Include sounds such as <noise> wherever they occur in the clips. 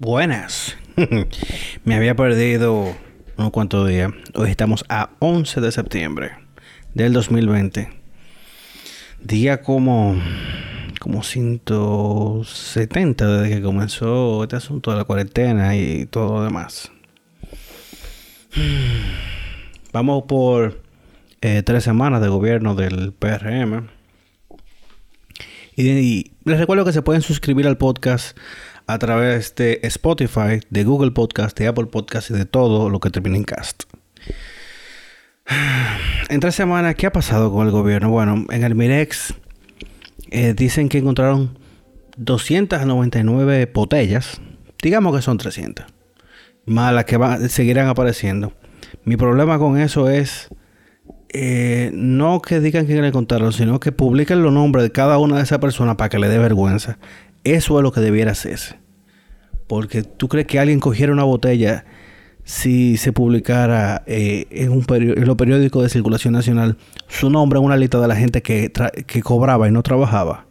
Buenas. <laughs> Me había perdido unos cuantos días. Hoy estamos a 11 de septiembre del 2020. Día como como 170 desde que comenzó este asunto de la cuarentena y todo lo demás. <sighs> Vamos por eh, tres semanas de gobierno del PRM. Y, les recuerdo que se pueden suscribir al podcast a través de Spotify, de Google Podcast, de Apple Podcast y de todo lo que termine en cast. <sighs> En tres semanas, ¿qué ha pasado con el gobierno? Bueno, en el Mirex eh, dicen que encontraron 299 botellas. Digamos que son 300. Más las que van, seguirán apareciendo. Mi problema con eso es eh, no que digan que le encontraron, sino que publiquen los nombres de cada una de esas personas para que le dé vergüenza. Eso es lo que debiera hacerse. Porque tú crees que alguien cogiera una botella si se publicara eh, en, un en los periódicos de circulación nacional su nombre en una lista de la gente que, que cobraba y no trabajaba.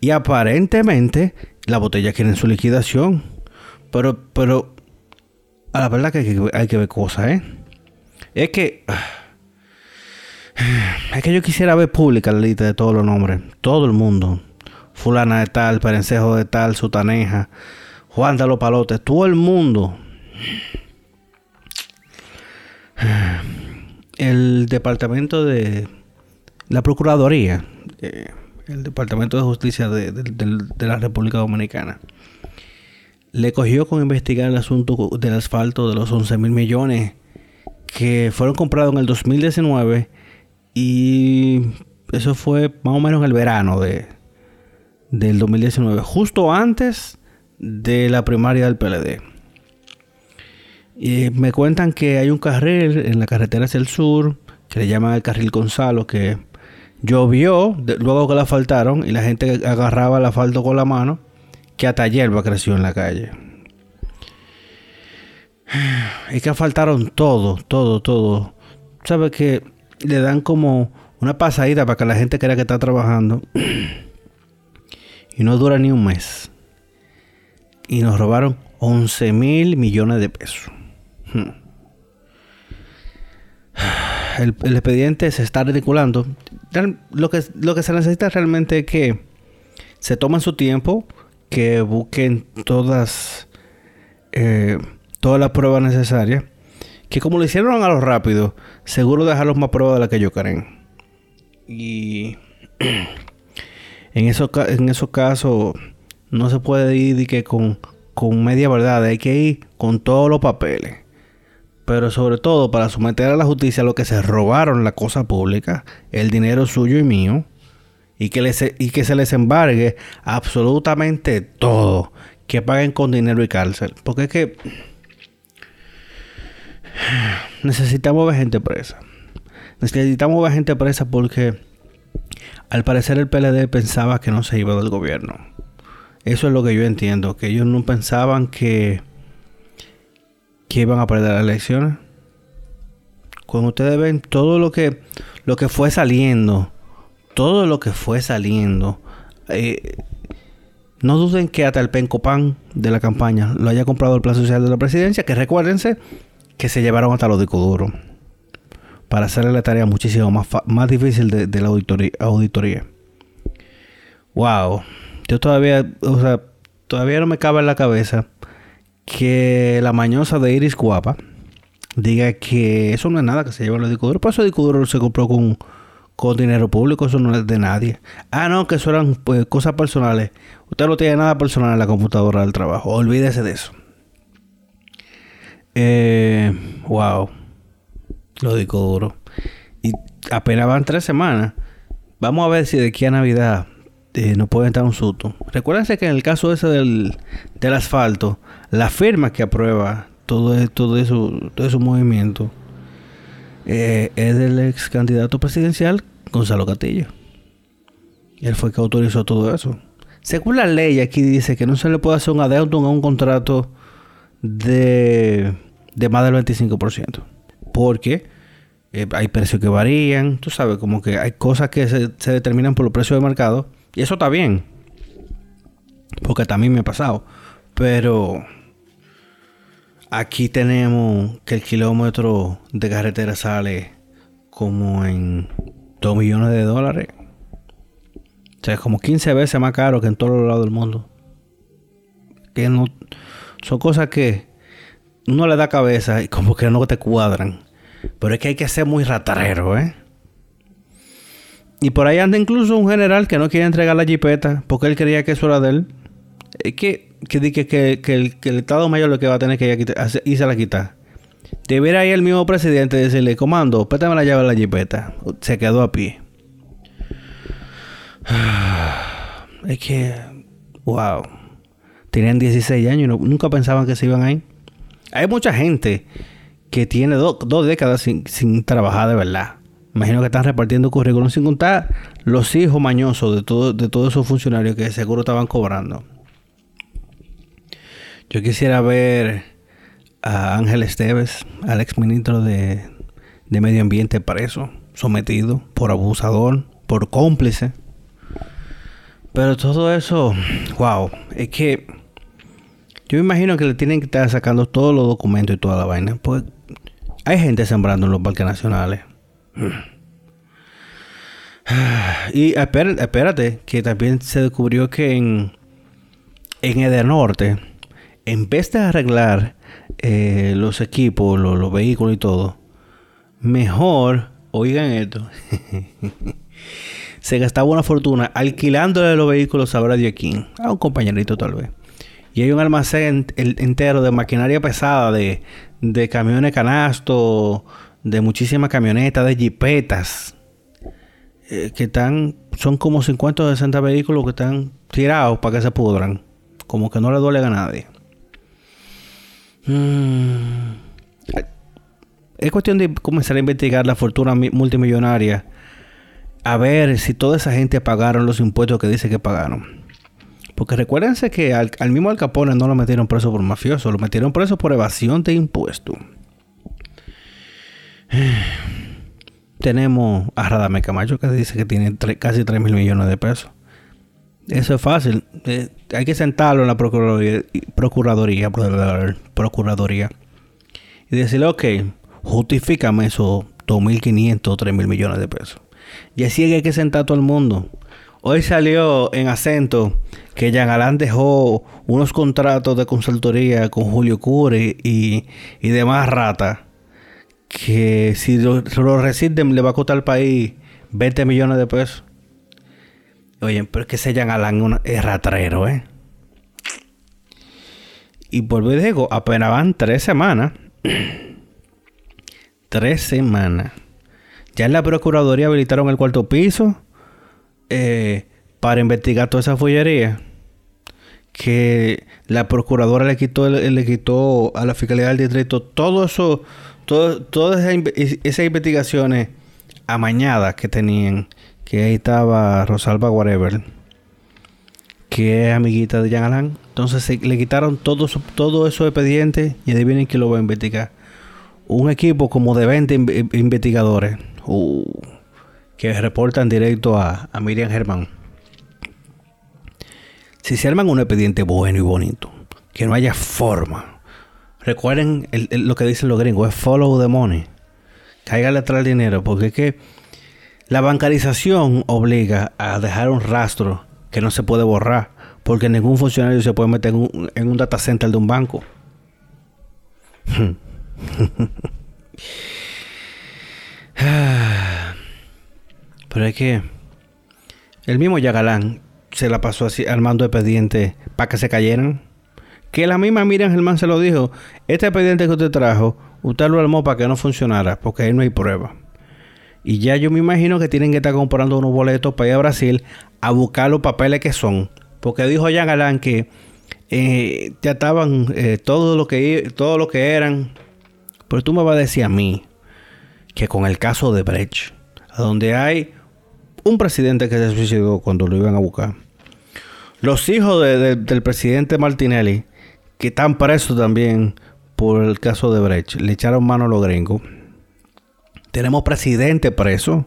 Y aparentemente la botella quiere su liquidación. Pero, pero, a la verdad que hay que, hay que ver cosas, ¿eh? Es que... <sighs> Es que yo quisiera ver pública la lista de todos los nombres. Todo el mundo. Fulana de tal, Perencejo de tal, Sutaneja, Juan de los Palotes, todo el mundo. El departamento de la Procuraduría, eh, el Departamento de Justicia de, de, la República Dominicana, le cogió con investigar el asunto del asfalto de los 11 mil millones que fueron comprados en el 2019 y eso fue más o menos en el verano de, del 2019, justo antes de la primaria del PLD. Y me cuentan que hay un carril en la carretera hacia el sur, que le llaman el carril Gonzalo, que llovió luego que la asfaltaron y la gente agarraba el asfalto con la mano, que hasta hierba creció en la calle. Es que asfaltaron todo, todo, todo. ¿Sabes que le dan como una pasadita para que la gente crea que está trabajando? <clears throat> y no dura ni un mes. Y nos robaron 11 mil millones de pesos. Hmm. El, expediente se está ridiculando. Lo que, lo que se necesita realmente es que se tomen su tiempo, que busquen todas, eh, todas las pruebas necesarias. Que como lo hicieron a lo rápido, seguro dejaron más pruebas de las que ellos creen. Y <clears throat> en, eso, en esos casos no se puede ir que con, con media verdad, hay que ir con todos los papeles pero sobre todo para someter a la justicia a lo que se robaron la cosa pública, el dinero suyo y mío, y que, les, y que se les embargue absolutamente todo, que paguen con dinero y cárcel. Porque es que <sighs> necesitamos ver gente presa. Necesitamos ver gente presa porque al parecer el PLD pensaba que no se iba del gobierno. Eso es lo que yo entiendo, que ellos no pensaban que que iban a perder las elecciones. Cuando ustedes ven todo lo que, lo que fue saliendo, todo lo que fue saliendo, eh, no duden que hasta el pencopan de la campaña lo haya comprado el plan social de la presidencia, que recuérdense que se llevaron hasta los discos duros para hacerle la tarea muchísimo más, más difícil de, la auditoría, auditoría. Wow. Yo todavía, o sea, todavía no me cabe en la cabeza que la mañosa de Iris Guapa diga que eso no es nada que se lleva el disco duro. Pues ese disco duro se compró con, con dinero público, eso no es de nadie. Ah, no, que eso eran pues, cosas personales. Usted no tiene nada personal en la computadora del trabajo. Olvídese de eso. Eh, wow. Lo disco duro. Y apenas van tres semanas. Vamos a ver si de aquí a Navidad eh, no pueden estar un susto. Recuérdense que en el caso ese del, del asfalto, la firma que aprueba todo, todo, eso, todo eh, es del ex candidato presidencial Gonzalo Castillo. Él fue el que autorizó todo eso. Según la ley, aquí dice que no se le puede hacer un adeudo a un contrato de, de más del 25%. Porque eh, hay precios que varían, tú sabes, como que hay cosas que se, se determinan por los precios de mercado y eso está bien. Porque también me ha pasado. Pero aquí tenemos que el kilómetro de carretera sale como en 2 millones de dólares. O sea, es como 15 veces más caro que en todos los lados del mundo. Que no, son cosas que uno le da cabeza y como que no te cuadran. Pero es que hay que ser muy ratarero, ¿eh? Y por ahí anda incluso un general que no quiere entregar la jipeta porque él creía que eso era de él. Es que, que, que, que, el, Estado Mayor lo que va a tener que ir y se la quita. Debería ir el mismo presidente decirle, comando, pétame la llave de la jipeta. Se quedó a pie. <sighs> Es que, wow. Tenían 16 años y nunca pensaban que se iban ahí. Hay mucha gente que tiene dos décadas sin, trabajar de verdad. Imagino que están repartiendo currículum sin contar los hijos mañosos de, todo, de todos esos funcionarios que seguro estaban cobrando. Yo quisiera ver a Ángel Esteves, al ex ministro de, de Medio Ambiente, preso, sometido por abusador, por cómplice. Pero todo eso, wow, es que yo me imagino que le tienen que estar sacando todos los documentos y toda la vaina. Pues hay gente sembrando en los parques nacionales. Y espérate, que también se descubrió que en, en Norte, en vez de arreglar eh, los equipos, los, vehículos y todo, mejor, oigan esto, <laughs> se gastaba una fortuna alquilándole los vehículos a Brad King, a un compañerito tal vez. Y hay un almacén entero de maquinaria pesada, de, de camiones canasto, de muchísimas camionetas, de jipetas, eh, que están, son como 50 o 60 vehículos que están tirados para que se pudran. Como que no le duele a nadie. Mm. Es cuestión de comenzar a investigar la fortuna multimillonaria. A ver si toda esa gente pagaron los impuestos que dice que pagaron. Porque recuérdense que al, mismo Al Capone no lo metieron preso por mafioso, lo metieron preso por evasión de impuestos. Tenemos a Radame Camacho que dice que tiene casi 3 mil millones de pesos. Eso es fácil. Eh, hay que sentarlo en la Procuraduría, Procuraduría, y decirle, ok, justifícame esos 2.500 o 3.000 millones de pesos. Y así que hay que sentar a todo el mundo. Hoy salió en acento que Jean Alain dejó unos contratos de consultoría con Julio Cure y, y demás ratas que si lo, residen le va a costar al país 20 millones de pesos. Oye, pero es que ese Jean Alain es ratrero, ¿eh? Y por digo, apenas van tres semanas. <clears throat> tres semanas. Ya en la Procuraduría habilitaron el cuarto piso. Eh, para investigar toda esa follería que la procuradora le quitó le quitó a la fiscalía del distrito todo eso todo, todas esas, investigaciones amañadas que tenían que ahí estaba Rosalba Whatever que es amiguita de Jean Alain. Entonces le quitaron todo todo esos expedientes y adivinen quién lo va a investigar. Un equipo como de 20 investigadores. Uh, que reportan directo a, a Miriam Germán. Si se arman un expediente bueno y bonito, que no haya forma. Recuerden lo que dicen los gringos, es follow the money. Cáigale atrás el dinero, porque es que la bancarización obliga a dejar un rastro que no se puede borrar, porque ningún funcionario se puede meter en un, en data center de un banco. <laughs> Pero es que el mismo Yagalán se la pasó así armando expediente para que se cayeran. Que la misma Miriam Germán se lo dijo. Este expediente que usted trajo, usted lo armó para que no funcionara, porque ahí no hay prueba. Y ya yo me imagino que tienen que estar comprando unos boletos para ir a Brasil a buscar los papeles que son. Porque dijo Jean Galán que eh, ya estaban eh, todo, lo que, todo lo que eran. Pero tú me vas a decir a mí que con el caso de Brecht, donde hay un presidente que se suicidó cuando lo iban a buscar, los hijos del presidente Martinelli, que están presos también por el caso de Brecht, le echaron mano a los gringos. Tenemos presidente preso.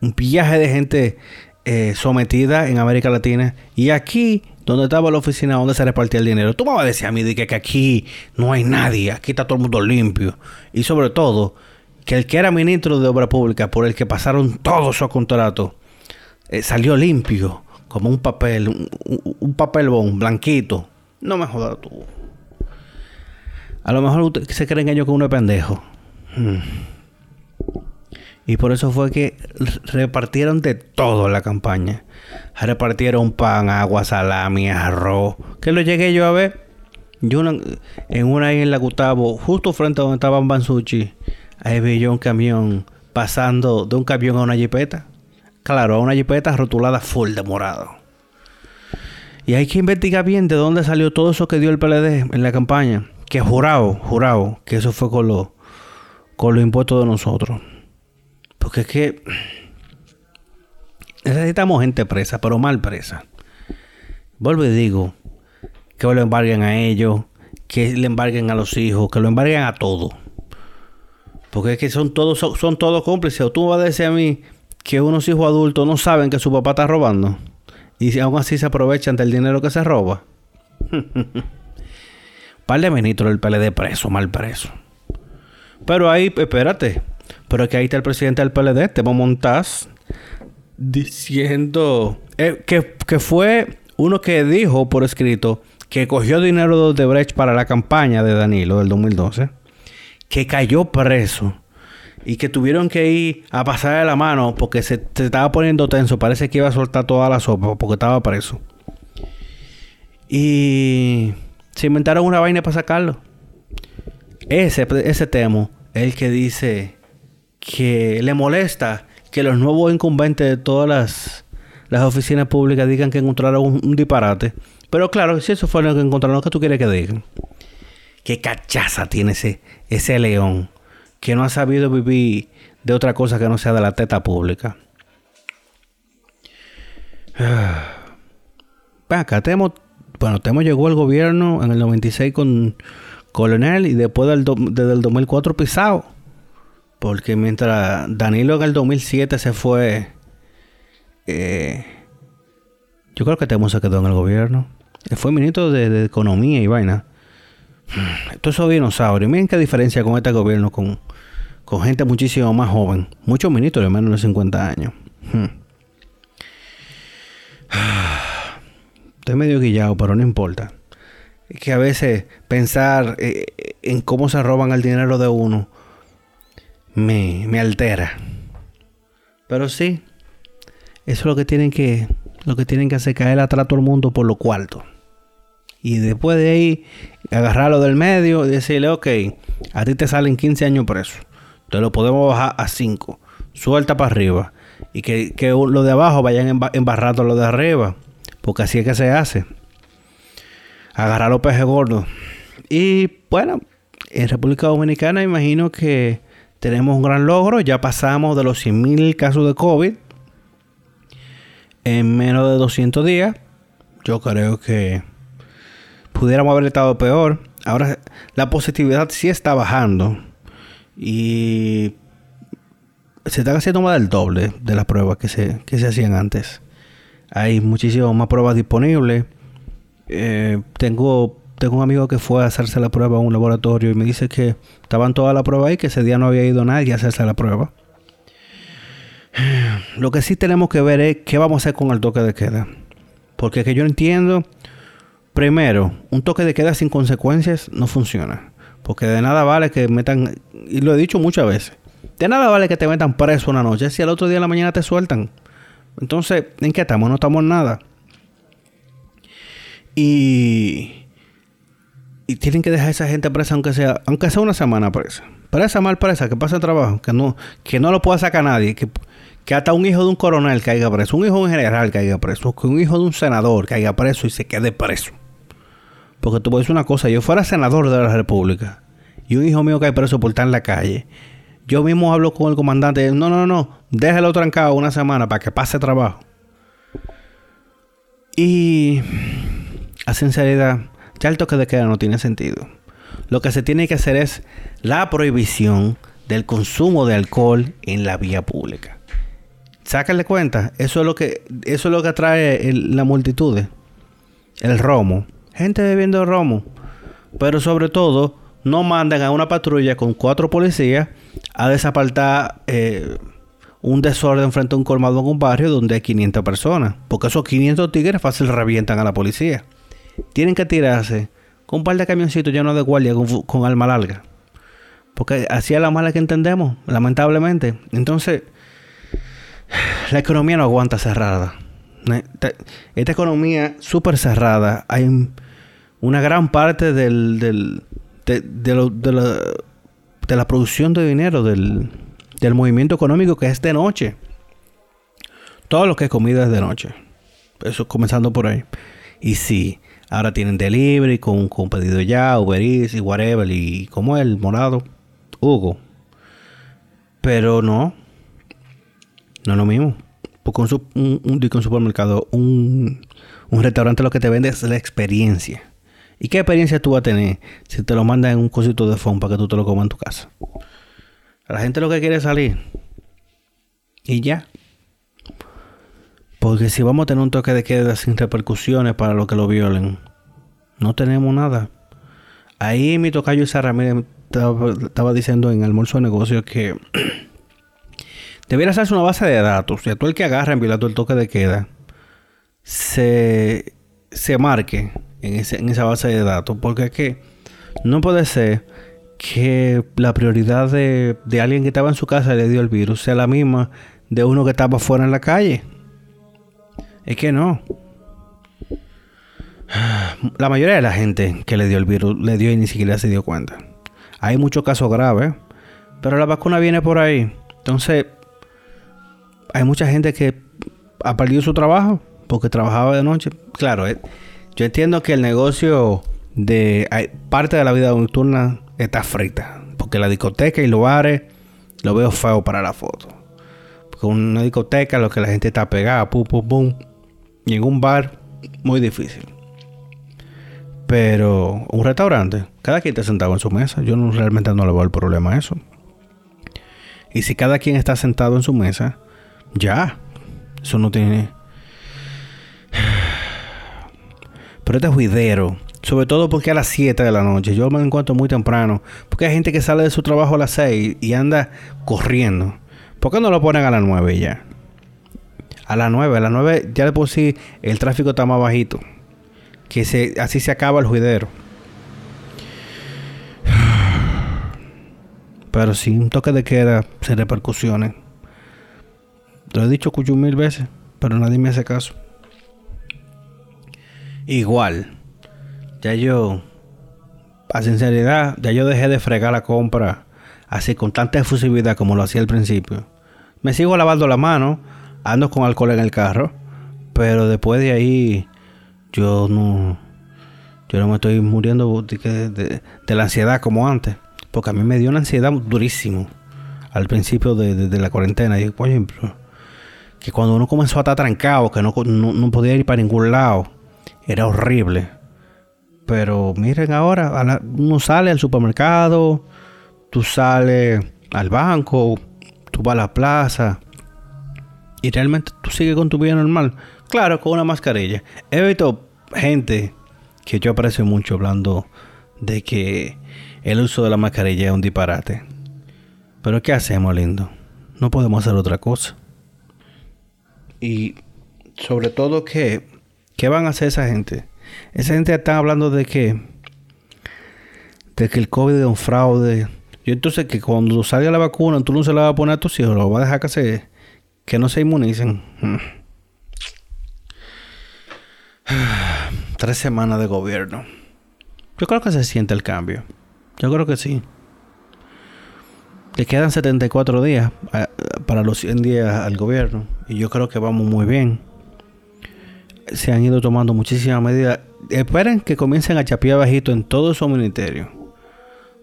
Un viaje de gente eh, sometida en América Latina. Y aquí, donde estaba la oficina donde se repartía el dinero, tú me vas a decir a mí que, que aquí no hay nadie, aquí está todo el mundo limpio. Y sobre todo, que el que era ministro de Obra Pública, por el que pasaron todos esos contratos, eh, salió limpio, como un papel, un, un papel bon, blanquito. No me jodas tú. A lo mejor se creen ellos que uno es pendejo. Hmm. Y por eso fue que repartieron de todo la campaña. Repartieron pan, agua, salami, arroz. Que lo llegué yo a ver. Yo en una ahí en la Gustavo, justo frente a donde estaba Bansuchi, ahí vi yo un camión pasando de un camión a una jipeta. Claro, a una jipeta rotulada full de morado. Y hay que investigar bien de dónde salió todo eso que dio el PLD en la campaña. Que jurado, jurado, que eso fue con, lo, con los impuestos de nosotros. Porque es que necesitamos gente presa, pero mal presa. Vuelvo y digo, que lo embarguen a ellos, que le embarguen a los hijos, que lo embarguen a todo. Porque es que son todos, son, todos cómplices. O tú vas a decir a mí que unos hijos adultos no saben que su papá está robando. Y aún así se aprovechan del dinero que se roba. <laughs> Par de ministros del PLD preso, mal preso. Pero ahí, espérate. Pero que ahí está el presidente del PLD, Temo Montaz, diciendo eh, que, que, fue uno que dijo por escrito que cogió dinero de Brecht para la campaña de Danilo del 2012, que cayó preso y que tuvieron que ir a pasarle la mano porque se, se, estaba poniendo tenso. Parece que iba a soltar toda la sopa porque estaba preso. Y se inventaron una vaina para sacarlo. Ese, ese temo es el que dice que le molesta que los nuevos incumbentes de todas las, las oficinas públicas digan que encontraron un, disparate. Pero claro, si eso fue lo que encontraron, ¿qué tú quieres que digan? Qué cachaza tiene ese, ese león que no ha sabido vivir de otra cosa que no sea de la teta pública. <sighs> Acá Temo, bueno, Temo llegó al gobierno en el 96 con Coronel y después del desde el 2004 pisado. Porque mientras Danilo en el 2007 se fue, eh, yo creo que Temo se quedó en el gobierno. Fue ministro de, Economía y vaina. Todos esos dinosaurios. Miren qué diferencia con este gobierno, con, con gente muchísimo más joven. Muchos ministros de menos de 50 años. Hmm. <sighs> Estoy medio guillado, pero no importa. Es que a veces pensar eh, en cómo se roban el dinero de uno me, me altera. Pero sí, eso es lo que tienen que, lo que tienen que hacer, caer atrás todo el mundo por lo cuarto. Y después de ahí, agarrarlo del medio y decirle, ok, a ti te salen 15 años preso. Te lo podemos bajar a 5. Suelta para arriba. Y que, que lo de abajo vayan embarrando lo de arriba. Porque así es que se hace. Agarrar los peces gordos. Y bueno, en República Dominicana imagino que tenemos un gran logro. Ya pasamos de los 100.000 casos de COVID en menos de 200 días. Yo creo que pudiéramos haber estado peor. Ahora la positividad sí está bajando. Y se está haciendo más del doble de las pruebas que se, que se hacían antes. Hay muchísimas más pruebas disponibles. Eh, tengo tengo un amigo que fue a hacerse la prueba a un laboratorio y me dice que estaban todas las pruebas ahí, que ese día no había ido nadie a hacerse la prueba. Lo que sí tenemos que ver es qué vamos a hacer con el toque de queda. Porque que yo entiendo, primero, un toque de queda sin consecuencias no funciona. Porque de nada vale que metan, y lo he dicho muchas veces, de nada vale que te metan preso una noche si al otro día de la mañana te sueltan. Entonces, ¿en qué estamos? No estamos en nada. Y tienen que dejar a esa gente presa aunque sea, aunque sea una semana presa. Presa mal presa, que pasa trabajo, que no, que no lo pueda sacar nadie, que, que hasta un hijo de un coronel caiga preso, un hijo de un general caiga preso, que un hijo de un senador caiga preso y se quede preso. Porque tú puedes una cosa, yo fuera senador de la República y un hijo mío cae preso por estar en la calle. Yo mismo hablo con el comandante, no, no, no, déjelo trancado una semana para que pase trabajo. Y a sinceridad, ya el toque de queda no tiene sentido. Lo que se tiene que hacer es la prohibición del consumo de alcohol en la vía pública. sácale cuenta. Eso es lo que, eso es lo que atrae la multitud. El romo. Gente bebiendo romo. Pero sobre todo, no mandan a una patrulla con cuatro policías a desapartar eh, un desorden frente a un colmado en un barrio donde hay 500 personas. Porque esos 500 tigres fácil revientan a la policía. Tienen que tirarse con un par de camioncitos llenos de guardia con, con alma larga. Porque así es la mala que entendemos, lamentablemente. Entonces, la economía no aguanta cerrada. Esta economía súper cerrada, hay una gran parte del, del de, la, de la producción de dinero, del, del movimiento económico que es de noche. Todo lo que es comida es de noche. Eso comenzando por ahí. Y sí, ahora tienen delivery con, con pedido ya, Uber Eats y whatever. Y como el morado, Hugo. Pero no. No es lo mismo. Porque un, un, un supermercado, un, un restaurante lo que te vende es la experiencia. ¿Y qué experiencia tú vas a tener si te lo mandan en un cosito de fondo para que tú te lo comas en tu casa? La gente lo que quiere es salir. Y ya. Porque si vamos a tener un toque de queda sin repercusiones para los que lo violen, no tenemos nada. Ahí mi tocayo Isa Ramírez estaba, diciendo en almuerzo de negocios que <clears throat> debiera hacerse una base de datos. Y a todo el que agarra en el toque de queda se, se marque en, en esa base de datos. Porque es que no puede ser que la prioridad de, de alguien que estaba en su casa y le dio el virus sea la misma de uno que estaba fuera en la calle. Es que no. <sighs> La mayoría de la gente que le dio el virus le dio y ni siquiera se dio cuenta. Hay muchos casos graves, pero la vacuna viene por ahí. Entonces, hay mucha gente que ha perdido su trabajo porque trabajaba de noche. Claro, eh, yo entiendo que el negocio de parte de la vida nocturna está frita. Porque la discoteca y los bares lo veo feo para la foto. Porque una discoteca lo que la gente está pegada, pum, pum, pum. Y en un bar, muy difícil. Pero un restaurante, cada quien está sentado en su mesa. Yo no, realmente no le veo el problema a eso. Y si cada quien está sentado en su mesa, ya. Eso no tiene pero este juidero, sobre todo porque a las 7 de la noche, yo me encuentro muy temprano, porque hay gente que sale de su trabajo a las 6 y anda corriendo. ¿Por qué no lo ponen a las 9 ya? A las 9, a las 9 ya de por sí el tráfico está más bajito. Que así se acaba el juidero. <sighs> Pero sin un toque de queda, sin repercusiones. Lo he dicho cuyo mil veces, pero nadie me hace caso. Igual, ya yo, a sinceridad, ya yo dejé de fregar la compra así con tanta efusividad como lo hacía al principio. Me sigo lavando la mano, ando con alcohol en el carro, pero después de ahí yo no, yo no me estoy muriendo de, la ansiedad como antes, porque a mí me dio una ansiedad durísimo al principio de, la cuarentena. Y, oye, que cuando uno comenzó a estar trancado, que no, no podía ir para ningún lado era horrible. Pero miren ahora, uno sale al supermercado, tú sales al banco, tú vas a la plaza y realmente tú sigues con tu vida normal. Claro, con una mascarilla. He visto gente que yo aprecio mucho hablando de que el uso de la mascarilla es un disparate. Pero ¿qué hacemos, lindo? No podemos hacer otra cosa. Y sobre todo que ¿Qué van a hacer esa gente? Esa gente está hablando de que de que el COVID es un fraude. Yo entonces que cuando salga la vacuna tú no se la vas a poner a tus hijos, lo vas a dejar que se que no se inmunicen. <sighs> Tres semanas de gobierno. Yo creo que se siente el cambio. Yo creo que sí. Le quedan 74 días eh, para los 100 días al gobierno. Y yo creo que vamos muy bien se han ido tomando muchísimas medidas. Esperen que comiencen a chapear bajito en todo su ministerio.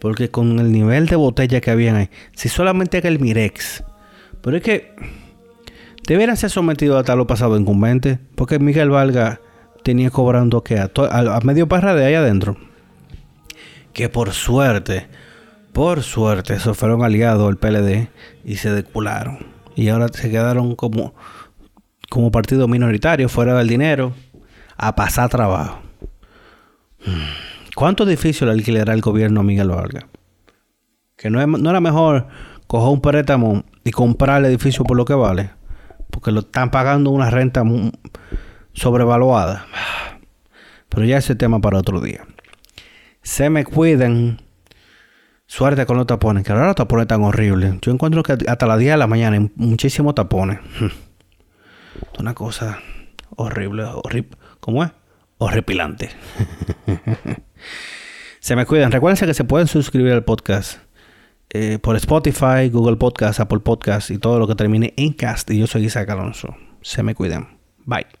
Porque con el nivel de botella que habían ahí, si solamente que el Mirex. Pero es que deberían ser sometidos a tal o pasado incumbente. Porque Miguel Valga tenía cobrando que a, a, medio parra de ahí adentro. Que por suerte, por suerte, eso fueron aliados al PLD y se decularon. y ahora se quedaron como, como partido minoritario, fuera del dinero, a pasar trabajo. ¿Cuánto edificios le alquilará el gobierno a Miguel Vargas? Que no, era mejor coger un préstamo y comprar el edificio por lo que vale. Porque lo están pagando una renta sobrevaluada. Pero ya ese tema para otro día. Se me cuiden. Suerte con los tapones, que ahora los tapones tan horribles. Yo encuentro que hasta las 10 de la mañana hay muchísimos tapones. Una cosa horrible, horrible. ¿Cómo es? Horripilante. <laughs> se me cuidan. Recuerden que se pueden suscribir al podcast eh, por Spotify, Google Podcast, Apple Podcast y todo lo que termine en cast. Y yo soy Isaac Alonso. Se me cuidan. Bye.